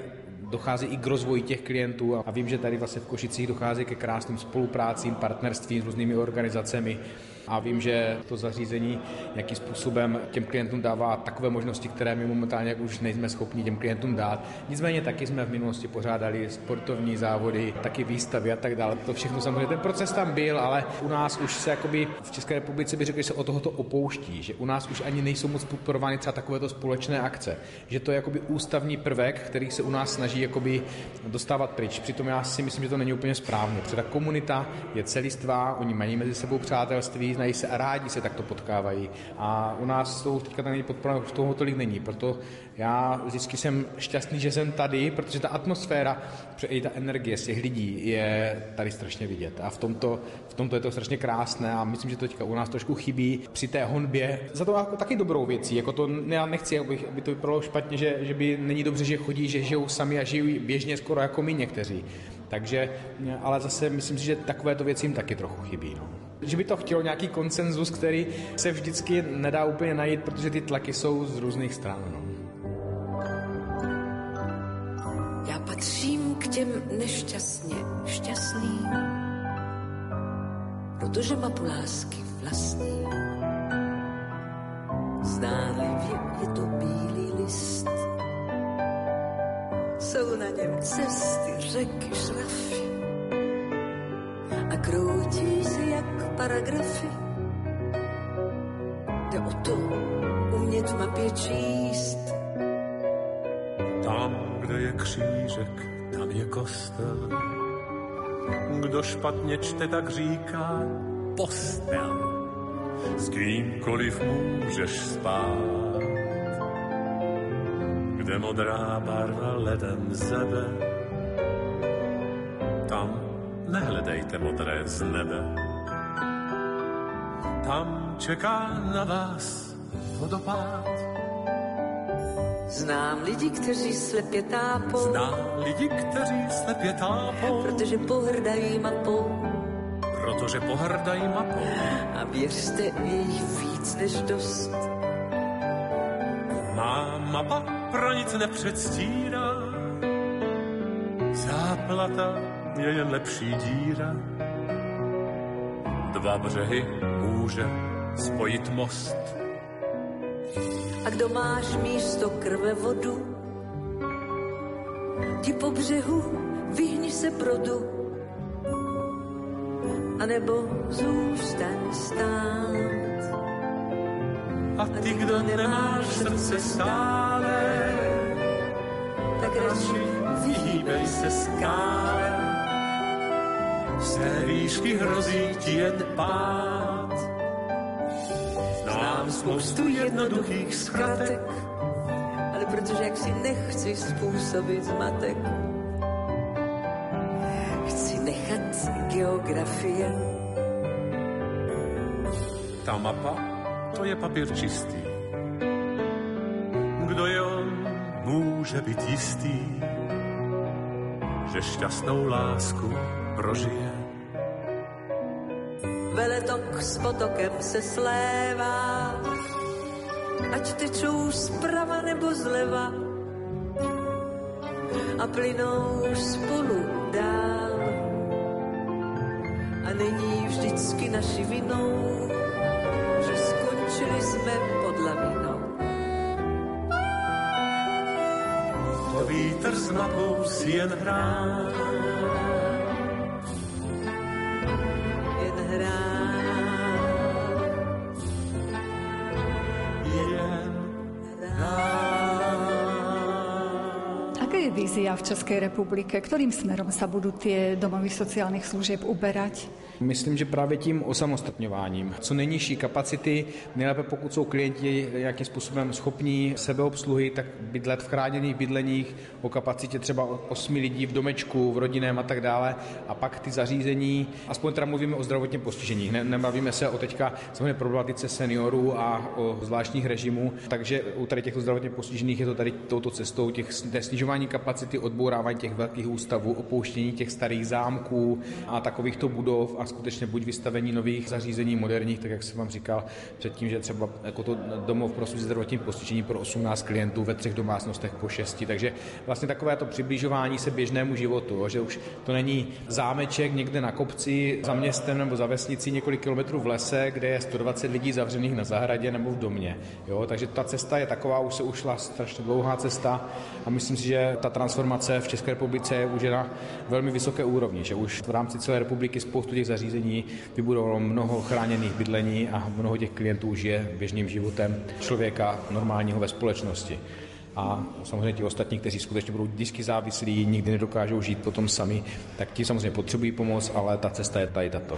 dochází i k rozvoji těch klientů a vím, že tady vlastně v Košicích dochází ke krásným spoluprácím, partnerstvím s různými organizacemi a vím, že to zařízení nějakým způsobem těm klientům dává takové možnosti, které my momentálně už nejsme schopni těm klientům dát. Nicméně taky jsme v minulosti pořádali sportovní závody, taky výstavy a tak dále. To všechno samozřejmě, ten proces tam byl, ale u nás už se jakoby v České republice by řekl, že se o tohoto opouští, že u nás už ani nejsou moc podporovány třeba takovéto společné akce, že to je jakoby ústavní prvek, který se u nás snaží jakoby dostávat pryč. Přitom já si myslím, že to není úplně správně, protože ta komunita je celistvá, oni mají mezi sebou přátelství, znají se a rádi se takto potkávají. A u nás to teďka není podpora, už toho tolik není. Proto já vždycky jsem šťastný, že jsem tady, protože ta atmosféra, i ta energie z těch lidí je tady strašně vidět. A v tomto, v tomto je to strašně krásné a myslím, že to teďka u nás trošku chybí při té honbě. Za to jako taky dobrou věcí. Jako to, já nechci, aby, aby to vypadalo špatně, že, že by není dobře, že chodí, že žijou sami a žijí běžně skoro jako my někteří. Takže, ale zase myslím si, že takovéto věci jim taky trochu chybí. No. Že by to chtělo nějaký konsenzus, který se vždycky nedá úplně najít, protože ty tlaky jsou z různých stran. No. Já patřím k těm nešťastně šťastným, protože mapu lásky vlastní. Zdánlivě je to bílý list, jsou na něm cesty, řeky, šrafy a kroutí se jak paragrafy. Jde o to umět v mapě číst. Tam, kde je křížek, tam je kostel. Kdo špatně čte, tak říká postel. S kýmkoliv můžeš spát kde modrá barva ledem zebe. Modré z nebe. Tam čeká na vás vodopád. Znám lidi, kteří slepě tápou. Znám lidi, kteří slepě tápou. Protože pohrdají mapou. Protože pohrdají mapou. A věřte, je jich víc než dost. Má mapa pro nic nepředstírá. Západ plata je jen lepší díra. Dva břehy může spojit most. A kdo máš místo krve vodu, ti po břehu vyhni se produ, anebo zůstaň stát. A ty, kdo nemáš srdce stále, tak radši vyhýbej se skále. Z té výšky hrozí ti jen pád. Znám spoustu jednoduchých zkratek, ale protože jak si nechci způsobit zmatek, chci nechat geografie. Ta mapa, to je papír čistý. Kdo je on, může být jistý, že šťastnou lásku prožije. Veletok s potokem se slévá, ať tečou zprava nebo zleva a plynou spolu dál. A není vždycky naši vinou, že skončili jsme pod lavinou. To vítr s mapou si jen hrá. Vízia v Českej republike? Ktorým smerom sa budú tie domovy sociálnych služieb uberať? Myslím, že právě tím osamostatňováním. Co nejnižší kapacity, nejlépe pokud jsou klienti nějakým způsobem schopní sebeobsluhy, tak bydlet v chráněných bydleních o kapacitě třeba 8 lidí v domečku, v rodinném a tak dále. A pak ty zařízení, aspoň teda mluvíme o zdravotně postižených, ne, nebavíme se o teďka samozřejmě problematice seniorů a o zvláštních režimů, takže u tady těchto zdravotně postižených je to tady touto cestou těch, snižování kapacity, odbourávání těch velkých ústavů, opouštění těch starých zámků a takovýchto budov a skutečně buď vystavení nových zařízení moderních, tak jak jsem vám říkal předtím, že třeba jako to domov pro zdravotním postižení pro 18 klientů ve třech domácnostech po šesti. Takže vlastně takové to přibližování se běžnému životu, že už to není zámeček někde na kopci za městem nebo za vesnicí několik kilometrů v lese, kde je 120 lidí zavřených na zahradě nebo v domě. Jo? Takže ta cesta je taková, už se ušla strašně dlouhá cesta a myslím si, že ta transformace v České republice je už na velmi vysoké úrovni, že už v rámci celé republiky spoustu těch zařízení vybudovalo mnoho chráněných bydlení a mnoho těch klientů žije běžným životem člověka normálního ve společnosti. A samozřejmě ti ostatní, kteří skutečně budou disky závislí, nikdy nedokážou žít potom sami, tak ti samozřejmě potřebují pomoc, ale ta cesta je tady tato.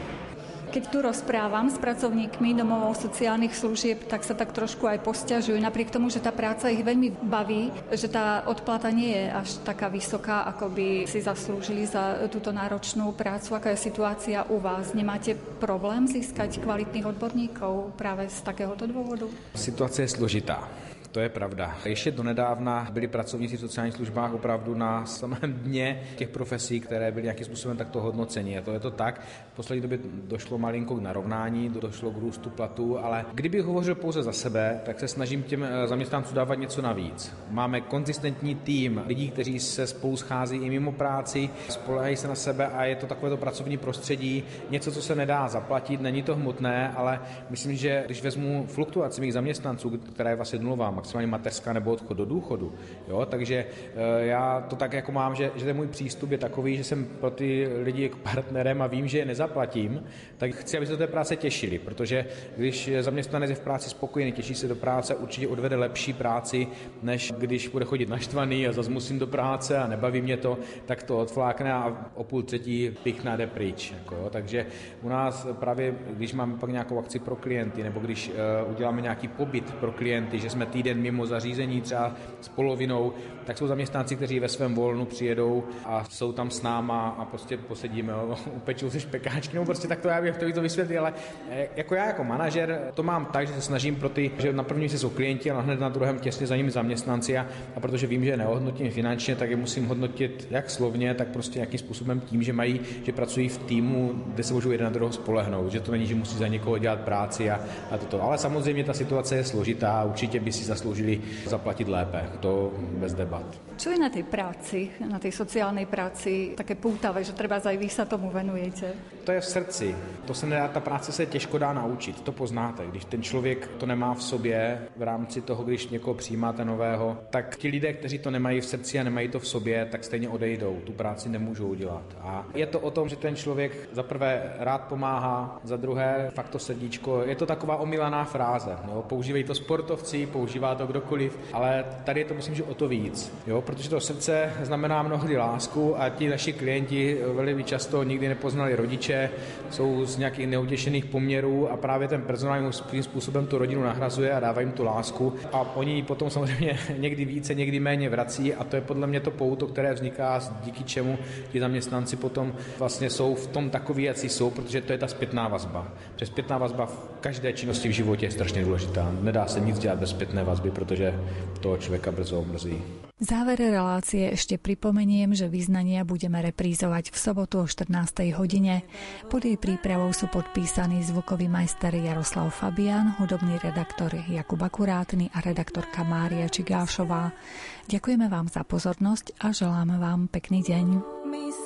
Keď tu rozprávam s pracovníkmi domovov sociálnych služieb, tak sa tak trošku aj posťažujú, napriek tomu, že tá práca ich veľmi baví, že tá odplata nie je až taká vysoká, ako by si zaslúžili za túto náročnú prácu. Aká je situácia u vás? Nemáte problém získať kvalitných odborníkov práve z takéhoto dôvodu? Situace je složitá. To je pravda. Ještě donedávna byli pracovníci v sociálních službách opravdu na samém dně těch profesí, které byly nějakým způsobem takto hodnoceni. A to je to tak. V poslední době došlo malinko k narovnání, došlo k růstu platů, ale kdybych hovořil pouze za sebe, tak se snažím těm zaměstnancům dávat něco navíc. Máme konzistentní tým lidí, kteří se spolu schází i mimo práci, spolehají se na sebe a je to takovéto pracovní prostředí, něco, co se nedá zaplatit, není to hmotné, ale myslím, že když vezmu fluktuaci mých zaměstnanců, která je vlastně nulová, maximálně mateřská nebo odchod do důchodu. Jo? Takže já to tak jako mám, že, že ten můj přístup je takový, že jsem pro ty lidi partnerem a vím, že je nezaplatím, tak chci, aby se do té práce těšili, protože když zaměstnanec je v práci spokojený, těší se do práce, určitě odvede lepší práci, než když bude chodit naštvaný a zase musím do práce a nebaví mě to, tak to odflákne a o půl třetí pichna jde pryč. Jako, jo? Takže u nás právě, když máme pak nějakou akci pro klienty, nebo když uh, uděláme nějaký pobyt pro klienty, že jsme týden mimo zařízení třeba s polovinou, tak jsou zaměstnanci, kteří ve svém volnu přijedou a jsou tam s náma a prostě posedíme, [laughs] upečou si špekáčky, nebo prostě tak to já bych to, to vysvětlil, ale jako já jako manažer to mám tak, že se snažím pro ty, že na první jsou klienti a hned na druhém těsně za nimi zaměstnanci a, a protože vím, že je neohodnotím finančně, tak je musím hodnotit jak slovně, tak prostě nějakým způsobem tím, že mají, že pracují v týmu, kde se můžou jeden na druhého spolehnout, že to není, že musí za někoho dělat práci a, a toto. Ale samozřejmě ta situace je složitá, určitě by si zas zasloužili zaplatit lépe. To bez debat. Čo je na tej práci, na tej sociálnej práci také pútavé, že treba aj vy sa tomu venujete? To je v srdci. To se nedá, ta práce se těžko dá naučit, to poznáte. Když ten člověk to nemá v sobě, v rámci toho, když někoho přijímáte nového, tak ti lidé, kteří to nemají v srdci a nemají to v sobě, tak stejně odejdou. Tu práci nemůžou udělat. A je to o tom, že ten člověk za prvé rád pomáhá, za druhé fakt to srdíčko. Je to taková omilaná fráze. Jo? Používají to sportovci, používá to kdokoliv, ale tady je to myslím, že o to víc. Jo? Protože to srdce znamená mnohdy lásku a ti naši klienti velmi často nikdy nepoznali rodiče, jsou z nějakých neutěšených poměrů a právě ten personál svým způsobem tu rodinu nahrazuje a dává jim tu lásku a oni potom samozřejmě [laughs] někdy více, někdy méně vrací a to je podle mě to pouto, které vzniká, díky čemu ti zaměstnanci potom vlastně jsou v tom takový, jak jsou, protože to je ta zpětná vazba. Přes zpětná vazba v každé činnosti v životě je strašně důležitá. Nedá se nic dělat bez zpětné vazby, protože toho člověka brzo omrzí. V závere relácie ešte pripomeniem, že vyznania budeme reprízovať v sobotu o 14. hodine. Pod jej prípravou sú podpísaní zvukový majster Jaroslav Fabian, hudobný redaktor Jakub Akurátny a redaktorka Mária Čigášová. Ďakujeme vám za pozornosť a želáme vám pekný deň. Myslím